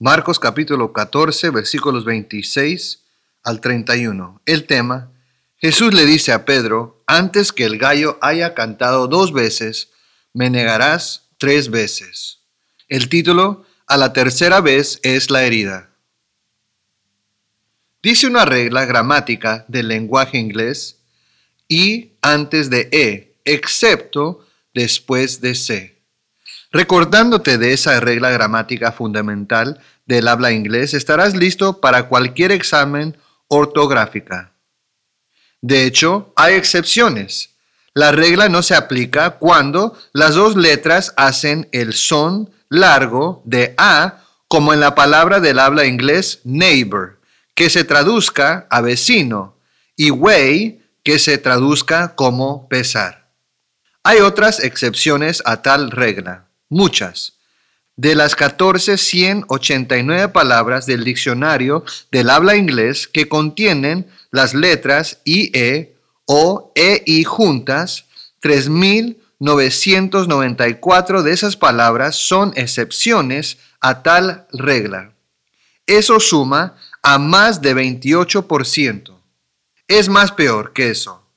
Marcos capítulo 14, versículos 26 al 31. El tema, Jesús le dice a Pedro, antes que el gallo haya cantado dos veces, me negarás tres veces. El título, a la tercera vez es la herida. Dice una regla gramática del lenguaje inglés, y antes de e, excepto después de c. Recordándote de esa regla gramática fundamental del habla inglés, estarás listo para cualquier examen ortográfica. De hecho, hay excepciones. La regla no se aplica cuando las dos letras hacen el son largo de A, como en la palabra del habla inglés neighbor, que se traduzca a vecino, y way, que se traduzca como pesar. Hay otras excepciones a tal regla, muchas. De las 14.189 palabras del diccionario del habla inglés que contienen las letras IE o EI juntas, 3.994 de esas palabras son excepciones a tal regla. Eso suma a más de 28%. Es más peor que eso.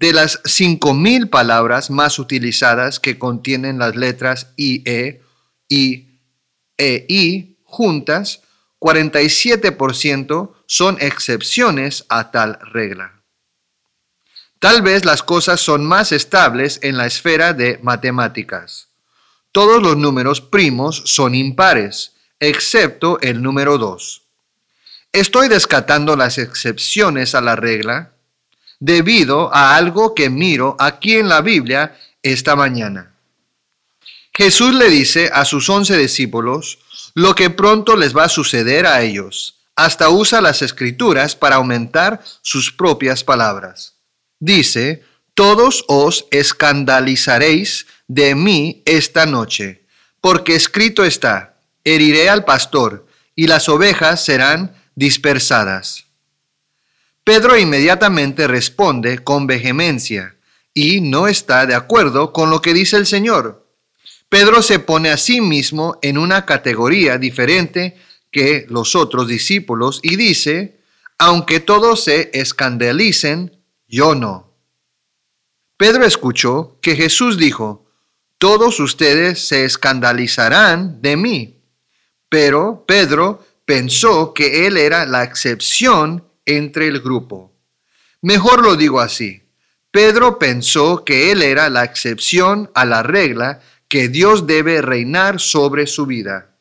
De las 5.000 palabras más utilizadas que contienen las letras IE y EI juntas, 47% son excepciones a tal regla. Tal vez las cosas son más estables en la esfera de matemáticas. Todos los números primos son impares, excepto el número 2. Estoy descatando las excepciones a la regla debido a algo que miro aquí en la Biblia esta mañana. Jesús le dice a sus once discípulos lo que pronto les va a suceder a ellos. Hasta usa las escrituras para aumentar sus propias palabras. Dice, todos os escandalizaréis de mí esta noche, porque escrito está, heriré al pastor, y las ovejas serán dispersadas. Pedro inmediatamente responde con vehemencia y no está de acuerdo con lo que dice el Señor. Pedro se pone a sí mismo en una categoría diferente que los otros discípulos y dice, aunque todos se escandalicen, yo no. Pedro escuchó que Jesús dijo, todos ustedes se escandalizarán de mí. Pero Pedro pensó que él era la excepción entre el grupo. Mejor lo digo así. Pedro pensó que él era la excepción a la regla que Dios debe reinar sobre su vida.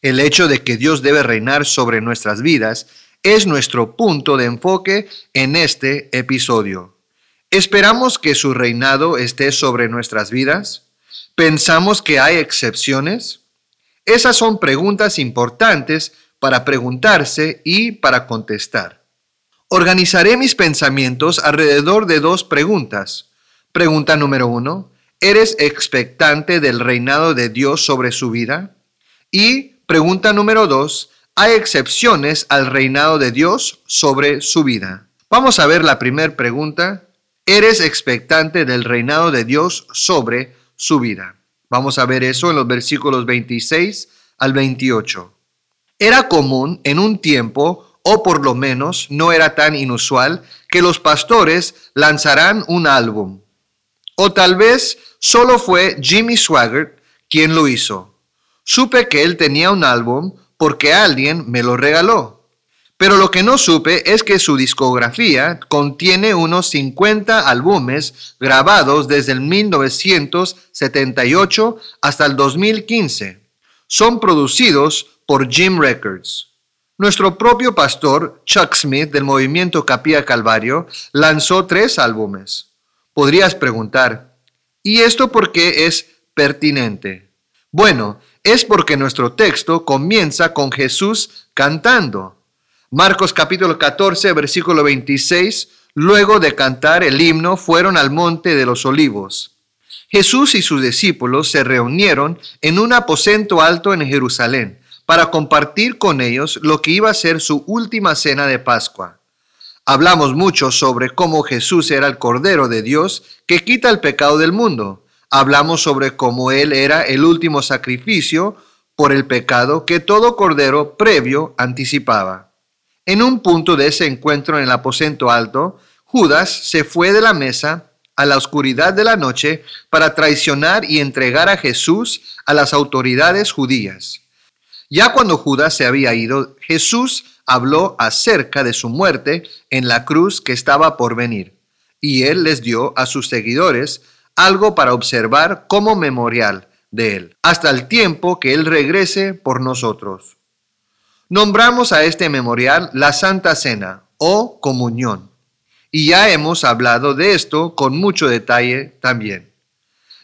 El hecho de que Dios debe reinar sobre nuestras vidas es nuestro punto de enfoque en este episodio. ¿Esperamos que su reinado esté sobre nuestras vidas? ¿Pensamos que hay excepciones? Esas son preguntas importantes para preguntarse y para contestar. Organizaré mis pensamientos alrededor de dos preguntas. Pregunta número uno, ¿eres expectante del reinado de Dios sobre su vida? Y pregunta número dos, ¿hay excepciones al reinado de Dios sobre su vida? Vamos a ver la primera pregunta. ¿Eres expectante del reinado de Dios sobre su vida? Vamos a ver eso en los versículos 26 al 28. Era común en un tiempo o por lo menos no era tan inusual que los pastores lanzaran un álbum. O tal vez solo fue Jimmy Swaggart quien lo hizo. Supe que él tenía un álbum porque alguien me lo regaló. Pero lo que no supe es que su discografía contiene unos 50 álbumes grabados desde el 1978 hasta el 2015. Son producidos por Jim Records. Nuestro propio pastor, Chuck Smith, del movimiento Capilla Calvario, lanzó tres álbumes. Podrías preguntar, ¿y esto por qué es pertinente? Bueno, es porque nuestro texto comienza con Jesús cantando. Marcos capítulo 14, versículo 26, luego de cantar el himno, fueron al monte de los olivos. Jesús y sus discípulos se reunieron en un aposento alto en Jerusalén para compartir con ellos lo que iba a ser su última cena de Pascua. Hablamos mucho sobre cómo Jesús era el Cordero de Dios que quita el pecado del mundo. Hablamos sobre cómo Él era el último sacrificio por el pecado que todo cordero previo anticipaba. En un punto de ese encuentro en el aposento alto, Judas se fue de la mesa a la oscuridad de la noche para traicionar y entregar a Jesús a las autoridades judías. Ya cuando Judas se había ido, Jesús habló acerca de su muerte en la cruz que estaba por venir, y él les dio a sus seguidores algo para observar como memorial de él, hasta el tiempo que él regrese por nosotros. Nombramos a este memorial la Santa Cena o comunión y ya hemos hablado de esto con mucho detalle también.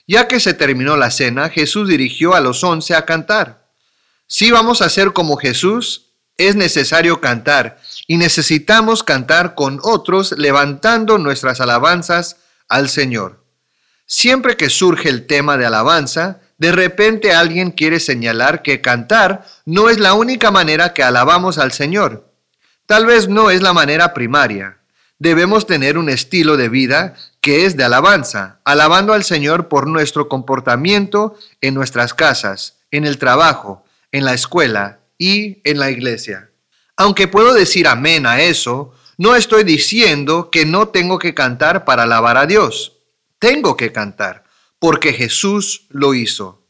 Ya que se terminó la cena, Jesús dirigió a los once a cantar. Si vamos a ser como Jesús, es necesario cantar y necesitamos cantar con otros levantando nuestras alabanzas al Señor. Siempre que surge el tema de alabanza, de repente alguien quiere señalar que cantar no es la única manera que alabamos al Señor. Tal vez no es la manera primaria, debemos tener un estilo de vida que es de alabanza, alabando al Señor por nuestro comportamiento en nuestras casas, en el trabajo, en la escuela y en la iglesia. Aunque puedo decir amén a eso, no estoy diciendo que no tengo que cantar para alabar a Dios. Tengo que cantar, porque Jesús lo hizo.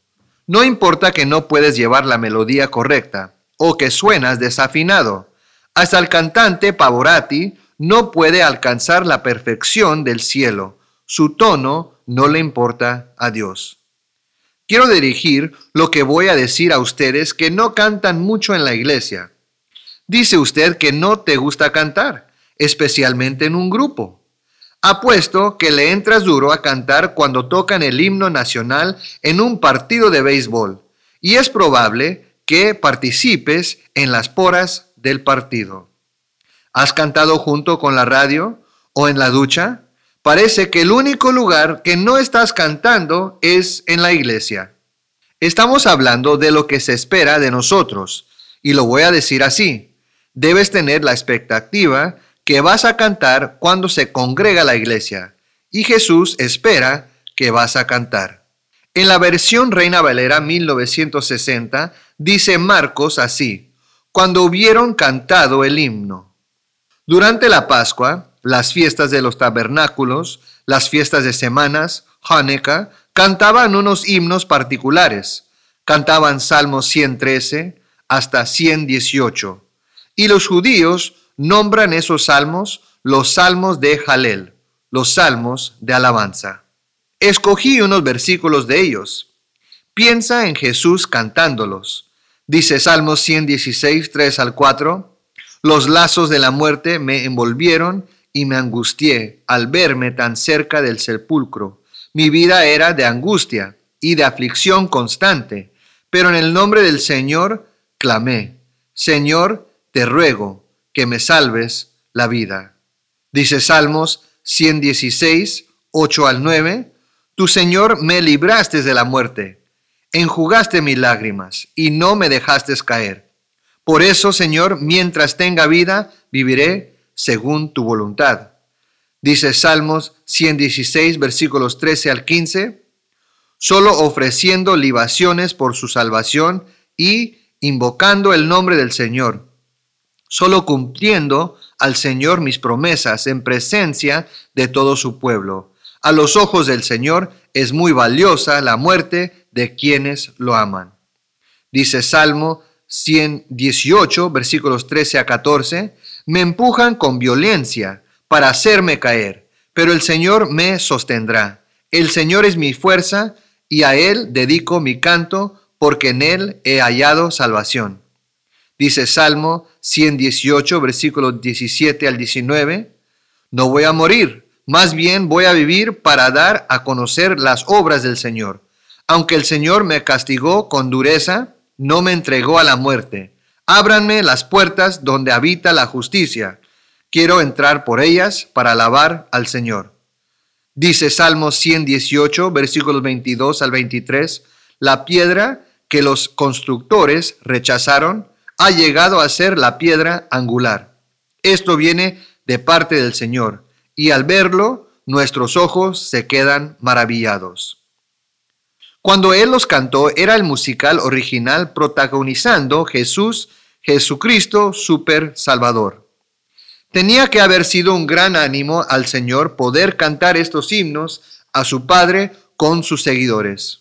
No importa que no puedes llevar la melodía correcta o que suenas desafinado. Hasta el cantante Pavorati no puede alcanzar la perfección del cielo. Su tono no le importa a Dios. Quiero dirigir lo que voy a decir a ustedes que no cantan mucho en la iglesia. Dice usted que no te gusta cantar, especialmente en un grupo. Apuesto que le entras duro a cantar cuando tocan el himno nacional en un partido de béisbol y es probable que participes en las poras del partido. ¿Has cantado junto con la radio o en la ducha? Parece que el único lugar que no estás cantando es en la iglesia. Estamos hablando de lo que se espera de nosotros, y lo voy a decir así. Debes tener la expectativa que vas a cantar cuando se congrega la iglesia, y Jesús espera que vas a cantar. En la versión Reina Valera 1960 dice Marcos así, cuando hubieron cantado el himno. Durante la Pascua, las fiestas de los tabernáculos, las fiestas de semanas, Hanukkah, cantaban unos himnos particulares. Cantaban Salmos 113 hasta 118. Y los judíos nombran esos salmos los salmos de Jalel, los salmos de alabanza. Escogí unos versículos de ellos. Piensa en Jesús cantándolos. Dice Salmos 116, 3 al 4. Los lazos de la muerte me envolvieron y me angustié al verme tan cerca del sepulcro. Mi vida era de angustia y de aflicción constante, pero en el nombre del Señor clamé, Señor, te ruego que me salves la vida. Dice Salmos 116, 8 al 9, Tu Señor me libraste de la muerte, enjugaste mis lágrimas y no me dejaste caer. Por eso, Señor, mientras tenga vida, viviré según tu voluntad. Dice Salmos 116, versículos 13 al 15, solo ofreciendo libaciones por su salvación y invocando el nombre del Señor, solo cumpliendo al Señor mis promesas en presencia de todo su pueblo. A los ojos del Señor es muy valiosa la muerte de quienes lo aman. Dice Salmo 118, versículos 13 a 14, me empujan con violencia para hacerme caer, pero el Señor me sostendrá. El Señor es mi fuerza y a Él dedico mi canto, porque en Él he hallado salvación. Dice Salmo 118, versículos 17 al 19, no voy a morir, más bien voy a vivir para dar a conocer las obras del Señor. Aunque el Señor me castigó con dureza, no me entregó a la muerte. Ábranme las puertas donde habita la justicia. Quiero entrar por ellas para alabar al Señor. Dice Salmo 118, versículos 22 al 23, la piedra que los constructores rechazaron ha llegado a ser la piedra angular. Esto viene de parte del Señor, y al verlo nuestros ojos se quedan maravillados. Cuando él los cantó era el musical original protagonizando Jesús, Jesucristo, Super Salvador. Tenía que haber sido un gran ánimo al Señor poder cantar estos himnos a su Padre con sus seguidores.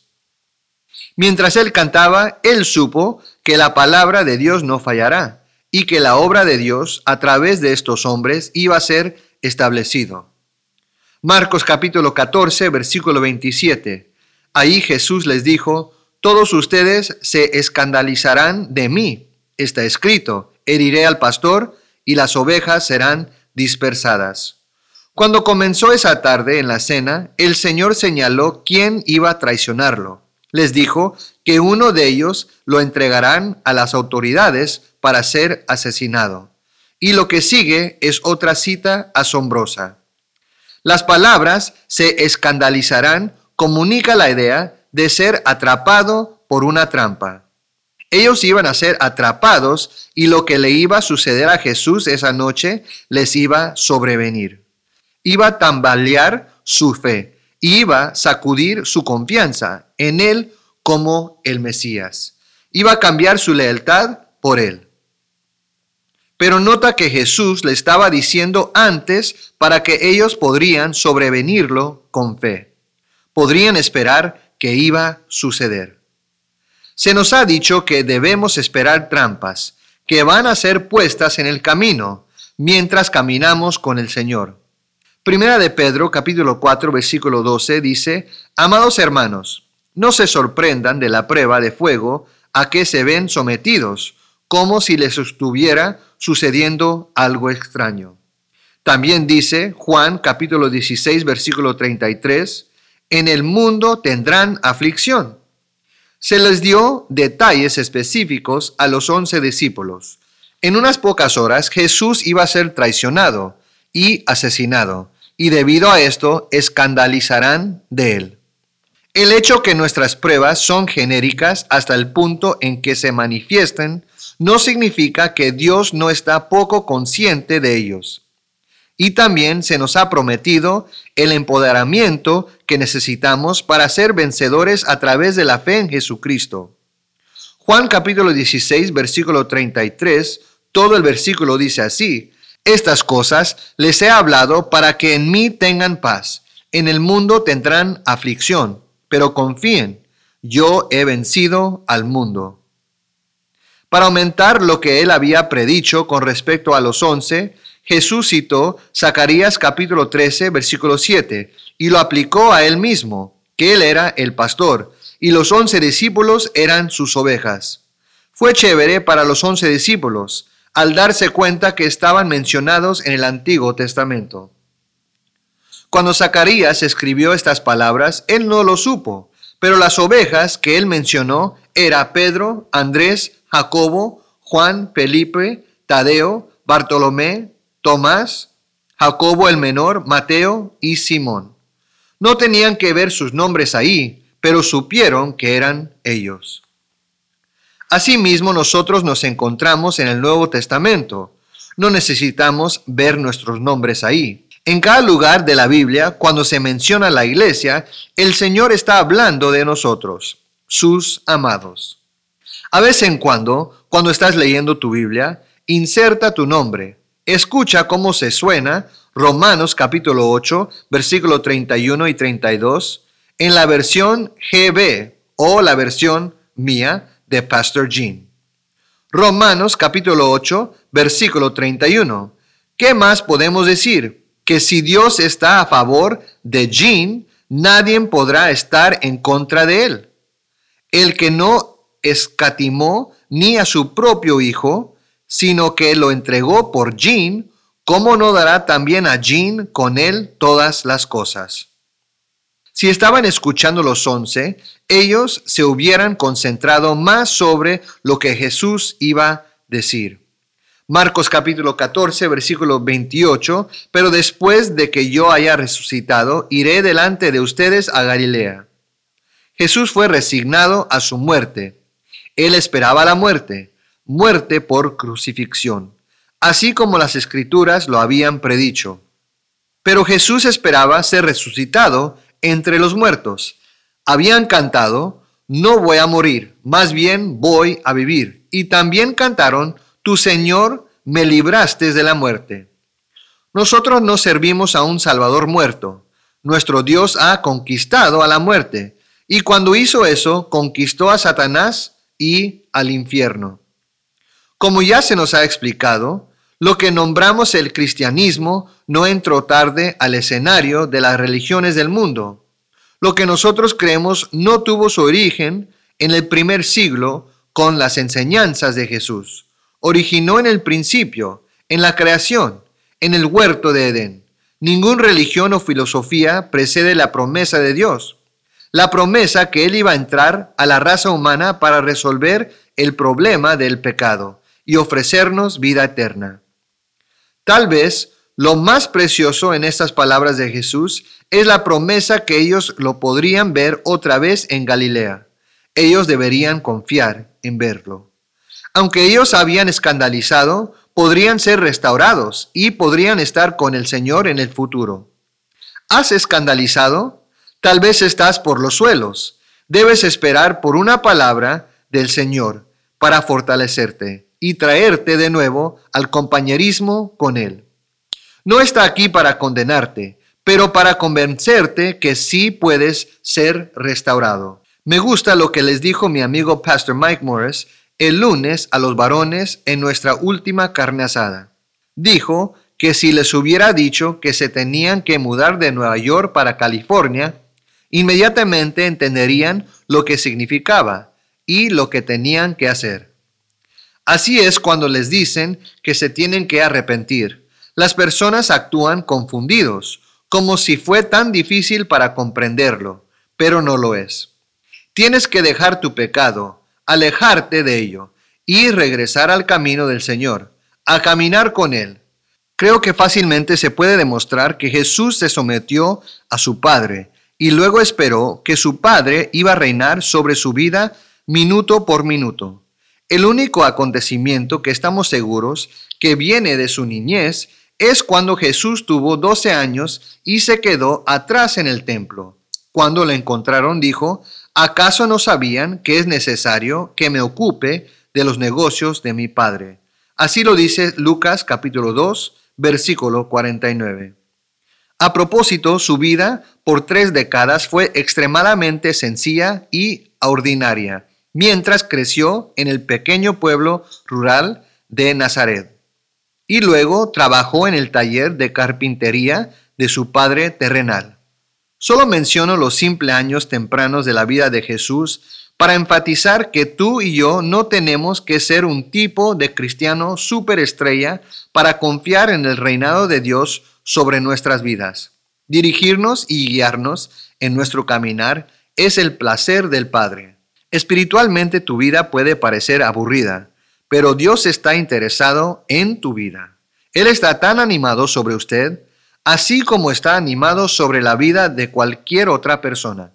Mientras él cantaba, él supo que la palabra de Dios no fallará y que la obra de Dios a través de estos hombres iba a ser establecido. Marcos capítulo 14, versículo 27. Ahí Jesús les dijo, todos ustedes se escandalizarán de mí. Está escrito, heriré al pastor y las ovejas serán dispersadas. Cuando comenzó esa tarde en la cena, el Señor señaló quién iba a traicionarlo. Les dijo que uno de ellos lo entregarán a las autoridades para ser asesinado. Y lo que sigue es otra cita asombrosa. Las palabras se escandalizarán comunica la idea de ser atrapado por una trampa. Ellos iban a ser atrapados y lo que le iba a suceder a Jesús esa noche les iba a sobrevenir. Iba a tambalear su fe, iba a sacudir su confianza en él como el Mesías. Iba a cambiar su lealtad por él. Pero nota que Jesús le estaba diciendo antes para que ellos podrían sobrevenirlo con fe podrían esperar que iba a suceder. Se nos ha dicho que debemos esperar trampas que van a ser puestas en el camino mientras caminamos con el Señor. Primera de Pedro capítulo 4 versículo 12 dice, Amados hermanos, no se sorprendan de la prueba de fuego a que se ven sometidos, como si les estuviera sucediendo algo extraño. También dice Juan capítulo 16 versículo 33, en el mundo tendrán aflicción. Se les dio detalles específicos a los once discípulos. En unas pocas horas Jesús iba a ser traicionado y asesinado, y debido a esto escandalizarán de él. El hecho que nuestras pruebas son genéricas hasta el punto en que se manifiesten no significa que Dios no está poco consciente de ellos y también se nos ha prometido el empoderamiento que necesitamos para ser vencedores a través de la fe en Jesucristo. Juan capítulo 16, versículo 33, todo el versículo dice así, estas cosas les he hablado para que en mí tengan paz. En el mundo tendrán aflicción, pero confíen, yo he vencido al mundo. Para aumentar lo que él había predicho con respecto a los once, Jesús citó Zacarías capítulo 13, versículo 7, y lo aplicó a él mismo, que él era el pastor, y los once discípulos eran sus ovejas. Fue chévere para los once discípulos, al darse cuenta que estaban mencionados en el Antiguo Testamento. Cuando Zacarías escribió estas palabras, él no lo supo, pero las ovejas que él mencionó era Pedro, Andrés, Jacobo, Juan, Felipe, Tadeo, Bartolomé, Tomás, Jacobo el menor, Mateo y Simón. No tenían que ver sus nombres ahí, pero supieron que eran ellos. Asimismo, nosotros nos encontramos en el Nuevo Testamento. No necesitamos ver nuestros nombres ahí. En cada lugar de la Biblia, cuando se menciona la iglesia, el Señor está hablando de nosotros, sus amados. A vez en cuando, cuando estás leyendo tu Biblia, inserta tu nombre, Escucha cómo se suena Romanos capítulo 8, versículo 31 y 32 en la versión GB o la versión mía de Pastor Jean. Romanos capítulo 8, versículo 31. ¿Qué más podemos decir? Que si Dios está a favor de Jean, nadie podrá estar en contra de él. El que no escatimó ni a su propio Hijo, sino que lo entregó por Jean, ¿cómo no dará también a Jean con él todas las cosas? Si estaban escuchando los once, ellos se hubieran concentrado más sobre lo que Jesús iba a decir. Marcos capítulo 14, versículo 28, pero después de que yo haya resucitado, iré delante de ustedes a Galilea. Jesús fue resignado a su muerte. Él esperaba la muerte muerte por crucifixión, así como las escrituras lo habían predicho. Pero Jesús esperaba ser resucitado entre los muertos. Habían cantado, no voy a morir, más bien voy a vivir. Y también cantaron, tu Señor me libraste de la muerte. Nosotros no servimos a un Salvador muerto. Nuestro Dios ha conquistado a la muerte. Y cuando hizo eso, conquistó a Satanás y al infierno. Como ya se nos ha explicado, lo que nombramos el cristianismo no entró tarde al escenario de las religiones del mundo. Lo que nosotros creemos no tuvo su origen en el primer siglo con las enseñanzas de Jesús. Originó en el principio, en la creación, en el huerto de Edén. Ninguna religión o filosofía precede la promesa de Dios. La promesa que Él iba a entrar a la raza humana para resolver el problema del pecado y ofrecernos vida eterna. Tal vez lo más precioso en estas palabras de Jesús es la promesa que ellos lo podrían ver otra vez en Galilea. Ellos deberían confiar en verlo. Aunque ellos habían escandalizado, podrían ser restaurados y podrían estar con el Señor en el futuro. ¿Has escandalizado? Tal vez estás por los suelos. Debes esperar por una palabra del Señor para fortalecerte y traerte de nuevo al compañerismo con Él. No está aquí para condenarte, pero para convencerte que sí puedes ser restaurado. Me gusta lo que les dijo mi amigo Pastor Mike Morris el lunes a los varones en nuestra última carne asada. Dijo que si les hubiera dicho que se tenían que mudar de Nueva York para California, inmediatamente entenderían lo que significaba y lo que tenían que hacer. Así es cuando les dicen que se tienen que arrepentir. Las personas actúan confundidos, como si fue tan difícil para comprenderlo, pero no lo es. Tienes que dejar tu pecado, alejarte de ello y regresar al camino del Señor, a caminar con Él. Creo que fácilmente se puede demostrar que Jesús se sometió a su Padre y luego esperó que su Padre iba a reinar sobre su vida minuto por minuto. El único acontecimiento que estamos seguros que viene de su niñez es cuando Jesús tuvo 12 años y se quedó atrás en el templo. Cuando le encontraron dijo, ¿acaso no sabían que es necesario que me ocupe de los negocios de mi Padre? Así lo dice Lucas capítulo 2, versículo 49. A propósito, su vida por tres décadas fue extremadamente sencilla y ordinaria mientras creció en el pequeño pueblo rural de Nazaret. Y luego trabajó en el taller de carpintería de su padre terrenal. Solo menciono los simples años tempranos de la vida de Jesús para enfatizar que tú y yo no tenemos que ser un tipo de cristiano superestrella para confiar en el reinado de Dios sobre nuestras vidas. Dirigirnos y guiarnos en nuestro caminar es el placer del Padre. Espiritualmente tu vida puede parecer aburrida, pero Dios está interesado en tu vida. Él está tan animado sobre usted, así como está animado sobre la vida de cualquier otra persona.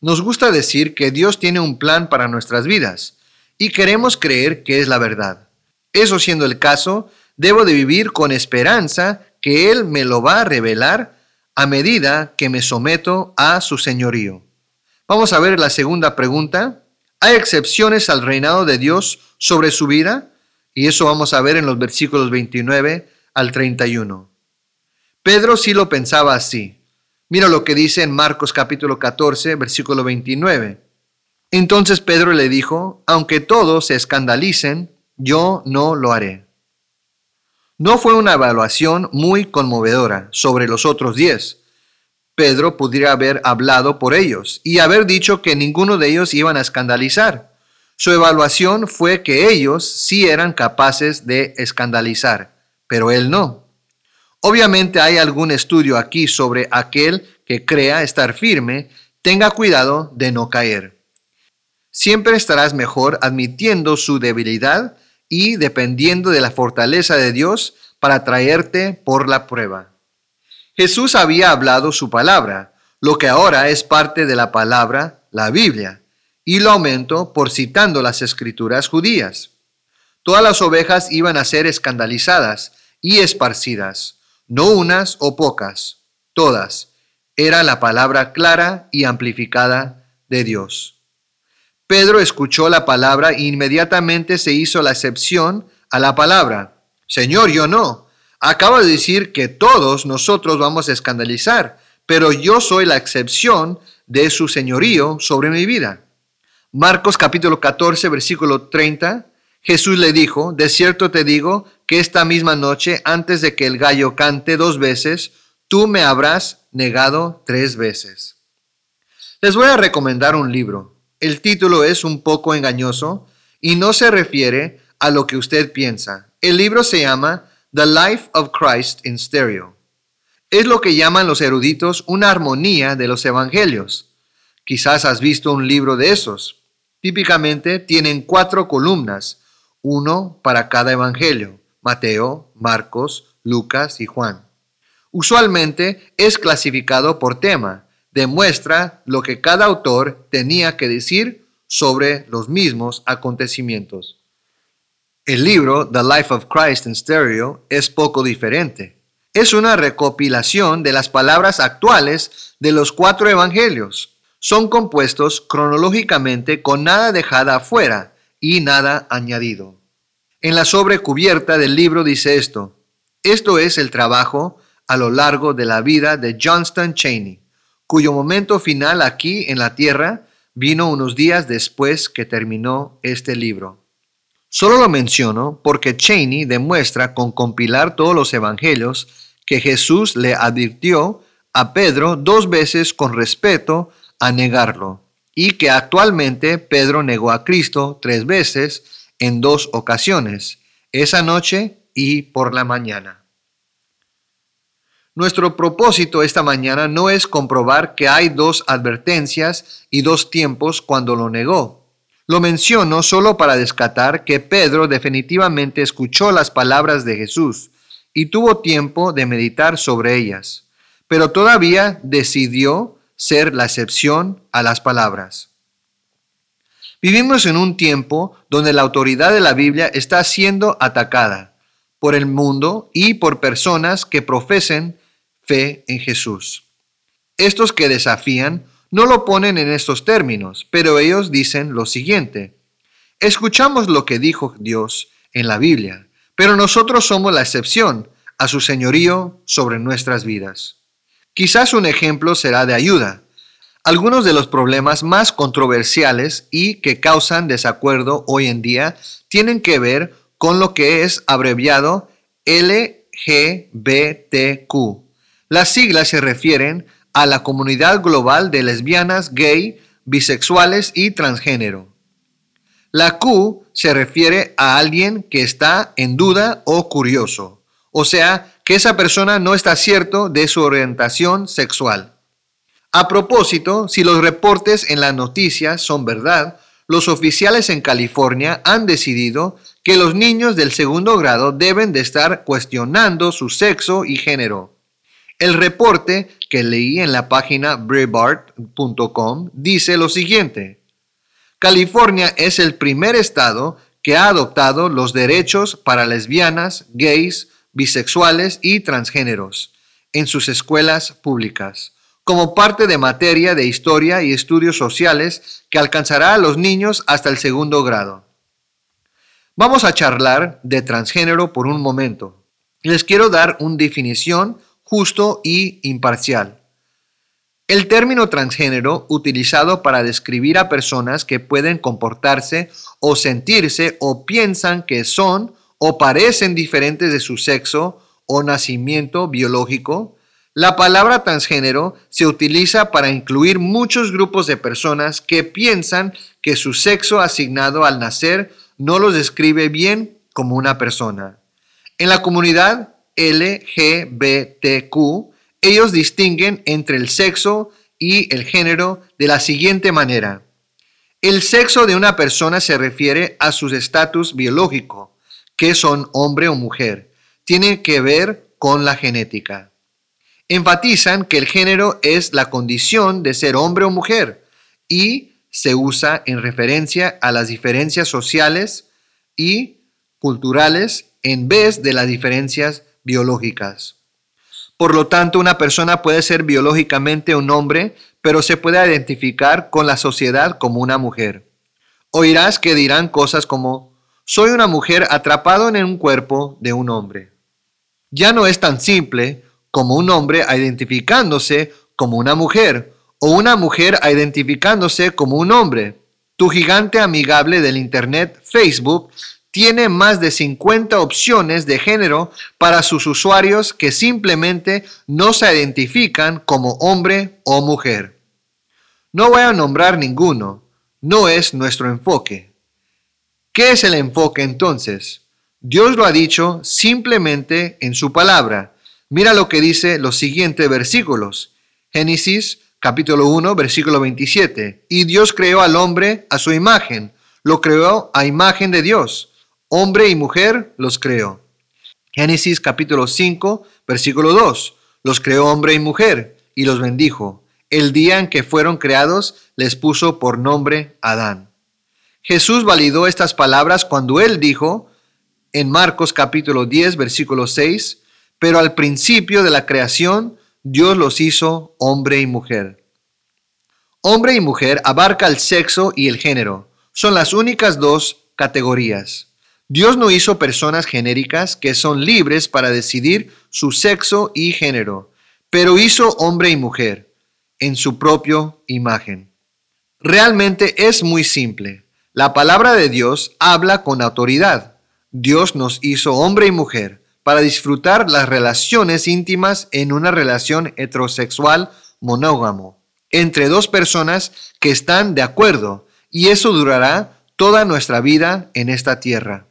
Nos gusta decir que Dios tiene un plan para nuestras vidas y queremos creer que es la verdad. Eso siendo el caso, debo de vivir con esperanza que Él me lo va a revelar a medida que me someto a su señorío. Vamos a ver la segunda pregunta. ¿Hay excepciones al reinado de Dios sobre su vida? Y eso vamos a ver en los versículos 29 al 31. Pedro sí lo pensaba así. Mira lo que dice en Marcos capítulo 14, versículo 29. Entonces Pedro le dijo, aunque todos se escandalicen, yo no lo haré. No fue una evaluación muy conmovedora sobre los otros diez, Pedro pudiera haber hablado por ellos y haber dicho que ninguno de ellos iban a escandalizar. Su evaluación fue que ellos sí eran capaces de escandalizar, pero él no. Obviamente hay algún estudio aquí sobre aquel que crea estar firme, tenga cuidado de no caer. Siempre estarás mejor admitiendo su debilidad y dependiendo de la fortaleza de Dios para traerte por la prueba. Jesús había hablado su palabra, lo que ahora es parte de la palabra, la Biblia, y lo aumentó por citando las escrituras judías. Todas las ovejas iban a ser escandalizadas y esparcidas, no unas o pocas, todas. Era la palabra clara y amplificada de Dios. Pedro escuchó la palabra e inmediatamente se hizo la excepción a la palabra. Señor, yo no. Acabo de decir que todos nosotros vamos a escandalizar, pero yo soy la excepción de su señorío sobre mi vida. Marcos capítulo 14, versículo 30, Jesús le dijo, de cierto te digo que esta misma noche, antes de que el gallo cante dos veces, tú me habrás negado tres veces. Les voy a recomendar un libro. El título es un poco engañoso y no se refiere a lo que usted piensa. El libro se llama The Life of Christ in Stereo. Es lo que llaman los eruditos una armonía de los evangelios. Quizás has visto un libro de esos. Típicamente tienen cuatro columnas, uno para cada evangelio, Mateo, Marcos, Lucas y Juan. Usualmente es clasificado por tema, demuestra lo que cada autor tenía que decir sobre los mismos acontecimientos. El libro The Life of Christ in Stereo es poco diferente. Es una recopilación de las palabras actuales de los cuatro evangelios, son compuestos cronológicamente con nada dejada afuera y nada añadido. En la sobrecubierta del libro dice esto, esto es el trabajo a lo largo de la vida de Johnston Cheney, cuyo momento final aquí en la tierra vino unos días después que terminó este libro. Solo lo menciono porque Cheney demuestra con compilar todos los evangelios que Jesús le advirtió a Pedro dos veces con respeto a negarlo y que actualmente Pedro negó a Cristo tres veces en dos ocasiones, esa noche y por la mañana. Nuestro propósito esta mañana no es comprobar que hay dos advertencias y dos tiempos cuando lo negó. Lo menciono solo para descatar que Pedro definitivamente escuchó las palabras de Jesús y tuvo tiempo de meditar sobre ellas, pero todavía decidió ser la excepción a las palabras. Vivimos en un tiempo donde la autoridad de la Biblia está siendo atacada por el mundo y por personas que profesen fe en Jesús. Estos que desafían no lo ponen en estos términos, pero ellos dicen lo siguiente. Escuchamos lo que dijo Dios en la Biblia, pero nosotros somos la excepción a su señorío sobre nuestras vidas. Quizás un ejemplo será de ayuda. Algunos de los problemas más controversiales y que causan desacuerdo hoy en día tienen que ver con lo que es abreviado LGBTQ. Las siglas se refieren a la comunidad global de lesbianas, gay, bisexuales y transgénero. La Q se refiere a alguien que está en duda o curioso, o sea, que esa persona no está cierto de su orientación sexual. A propósito, si los reportes en las noticias son verdad, los oficiales en California han decidido que los niños del segundo grado deben de estar cuestionando su sexo y género. El reporte que leí en la página Breitbart.com dice lo siguiente. California es el primer estado que ha adoptado los derechos para lesbianas, gays, bisexuales y transgéneros en sus escuelas públicas, como parte de materia de historia y estudios sociales que alcanzará a los niños hasta el segundo grado. Vamos a charlar de transgénero por un momento. Les quiero dar una definición justo y imparcial. El término transgénero, utilizado para describir a personas que pueden comportarse o sentirse o piensan que son o parecen diferentes de su sexo o nacimiento biológico, la palabra transgénero se utiliza para incluir muchos grupos de personas que piensan que su sexo asignado al nacer no los describe bien como una persona. En la comunidad LGBTQ, ellos distinguen entre el sexo y el género de la siguiente manera. El sexo de una persona se refiere a su estatus biológico, que son hombre o mujer. Tiene que ver con la genética. Enfatizan que el género es la condición de ser hombre o mujer y se usa en referencia a las diferencias sociales y culturales en vez de las diferencias biológicas. Por lo tanto, una persona puede ser biológicamente un hombre, pero se puede identificar con la sociedad como una mujer. Oirás que dirán cosas como, soy una mujer atrapado en un cuerpo de un hombre. Ya no es tan simple como un hombre identificándose como una mujer o una mujer identificándose como un hombre. Tu gigante amigable del Internet, Facebook, tiene más de 50 opciones de género para sus usuarios que simplemente no se identifican como hombre o mujer. No voy a nombrar ninguno, no es nuestro enfoque. ¿Qué es el enfoque entonces? Dios lo ha dicho simplemente en su palabra. Mira lo que dice los siguientes versículos. Génesis capítulo 1, versículo 27. Y Dios creó al hombre a su imagen, lo creó a imagen de Dios hombre y mujer los creó. Génesis capítulo 5, versículo 2. Los creó hombre y mujer y los bendijo. El día en que fueron creados les puso por nombre Adán. Jesús validó estas palabras cuando él dijo en Marcos capítulo 10, versículo 6, pero al principio de la creación Dios los hizo hombre y mujer. Hombre y mujer abarca el sexo y el género. Son las únicas dos categorías. Dios no hizo personas genéricas que son libres para decidir su sexo y género, pero hizo hombre y mujer en su propia imagen. Realmente es muy simple. La palabra de Dios habla con autoridad. Dios nos hizo hombre y mujer para disfrutar las relaciones íntimas en una relación heterosexual monógamo entre dos personas que están de acuerdo y eso durará toda nuestra vida en esta tierra.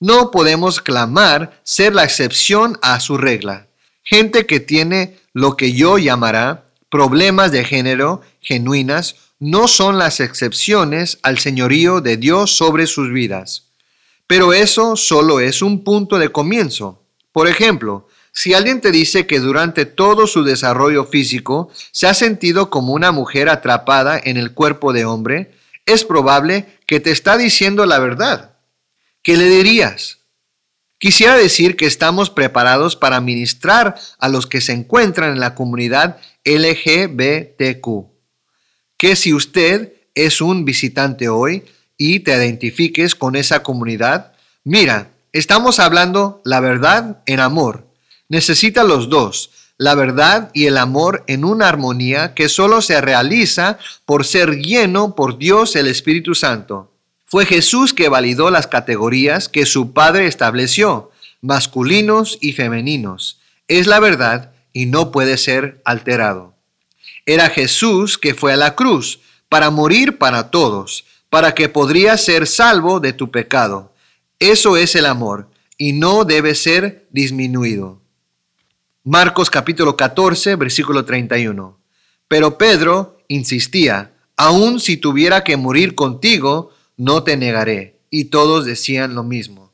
No podemos clamar ser la excepción a su regla. Gente que tiene lo que yo llamará problemas de género genuinas no son las excepciones al señorío de Dios sobre sus vidas. Pero eso solo es un punto de comienzo. Por ejemplo, si alguien te dice que durante todo su desarrollo físico se ha sentido como una mujer atrapada en el cuerpo de hombre, es probable que te está diciendo la verdad. ¿Qué le dirías? Quisiera decir que estamos preparados para ministrar a los que se encuentran en la comunidad LGBTQ. Que si usted es un visitante hoy y te identifiques con esa comunidad, mira, estamos hablando la verdad en amor. Necesita los dos, la verdad y el amor en una armonía que solo se realiza por ser lleno por Dios el Espíritu Santo. Fue Jesús que validó las categorías que su Padre estableció, masculinos y femeninos. Es la verdad y no puede ser alterado. Era Jesús que fue a la cruz para morir para todos, para que podría ser salvo de tu pecado. Eso es el amor y no debe ser disminuido. Marcos capítulo 14, versículo 31. Pero Pedro insistía, aun si tuviera que morir contigo, no te negaré. Y todos decían lo mismo.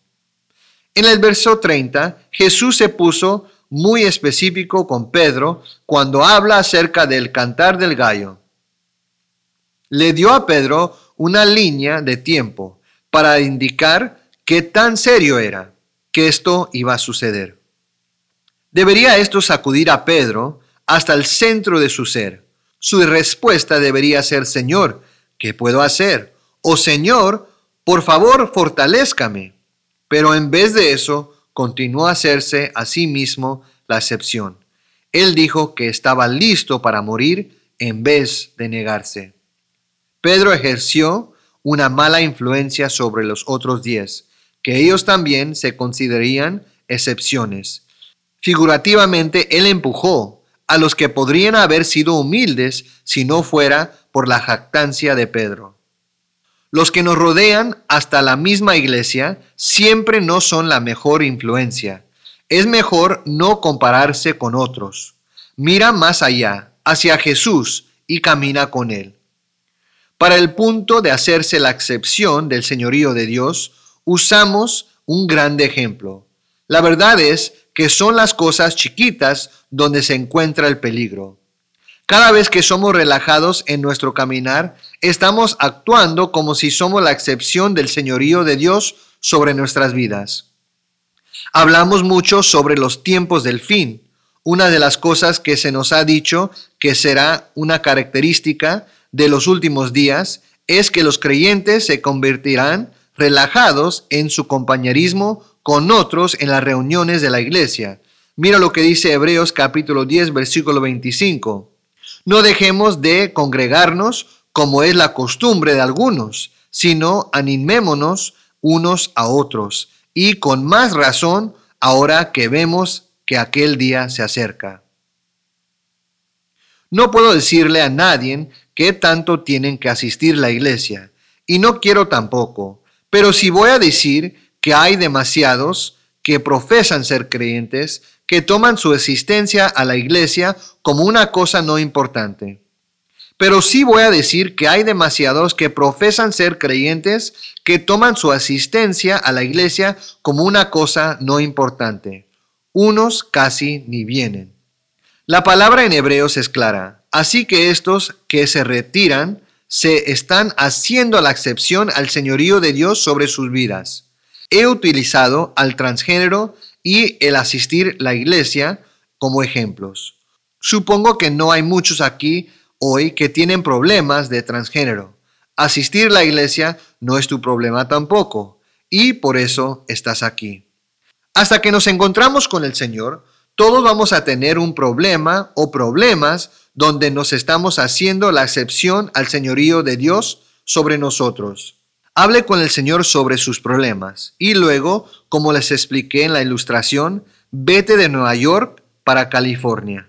En el verso 30, Jesús se puso muy específico con Pedro cuando habla acerca del cantar del gallo. Le dio a Pedro una línea de tiempo para indicar qué tan serio era que esto iba a suceder. Debería esto sacudir a Pedro hasta el centro de su ser. Su respuesta debería ser, Señor, ¿qué puedo hacer? Oh Señor, por favor, fortalézcame. Pero en vez de eso, continuó a hacerse a sí mismo la excepción. Él dijo que estaba listo para morir en vez de negarse. Pedro ejerció una mala influencia sobre los otros diez, que ellos también se considerarían excepciones. Figurativamente, él empujó a los que podrían haber sido humildes si no fuera por la jactancia de Pedro. Los que nos rodean hasta la misma iglesia siempre no son la mejor influencia. Es mejor no compararse con otros. Mira más allá, hacia Jesús, y camina con Él. Para el punto de hacerse la excepción del señorío de Dios, usamos un grande ejemplo. La verdad es que son las cosas chiquitas donde se encuentra el peligro. Cada vez que somos relajados en nuestro caminar, estamos actuando como si somos la excepción del señorío de Dios sobre nuestras vidas. Hablamos mucho sobre los tiempos del fin. una de las cosas que se nos ha dicho que será una característica de los últimos días es que los creyentes se convertirán relajados en su compañerismo con otros en las reuniones de la iglesia. Mira lo que dice Hebreos capítulo 10 versículo 25. No dejemos de congregarnos como es la costumbre de algunos, sino animémonos unos a otros, y con más razón ahora que vemos que aquel día se acerca. No puedo decirle a nadie qué tanto tienen que asistir la iglesia, y no quiero tampoco, pero si voy a decir que hay demasiados que profesan ser creyentes, que toman su existencia a la iglesia como una cosa no importante. Pero sí voy a decir que hay demasiados que profesan ser creyentes que toman su asistencia a la iglesia como una cosa no importante. Unos casi ni vienen. La palabra en hebreos es clara. Así que estos que se retiran se están haciendo la excepción al señorío de Dios sobre sus vidas. He utilizado al transgénero y el asistir la iglesia como ejemplos. Supongo que no hay muchos aquí hoy que tienen problemas de transgénero. Asistir la iglesia no es tu problema tampoco y por eso estás aquí. Hasta que nos encontramos con el Señor, todos vamos a tener un problema o problemas donde nos estamos haciendo la excepción al señorío de Dios sobre nosotros. Hable con el Señor sobre sus problemas y luego, como les expliqué en la ilustración, vete de Nueva York para California.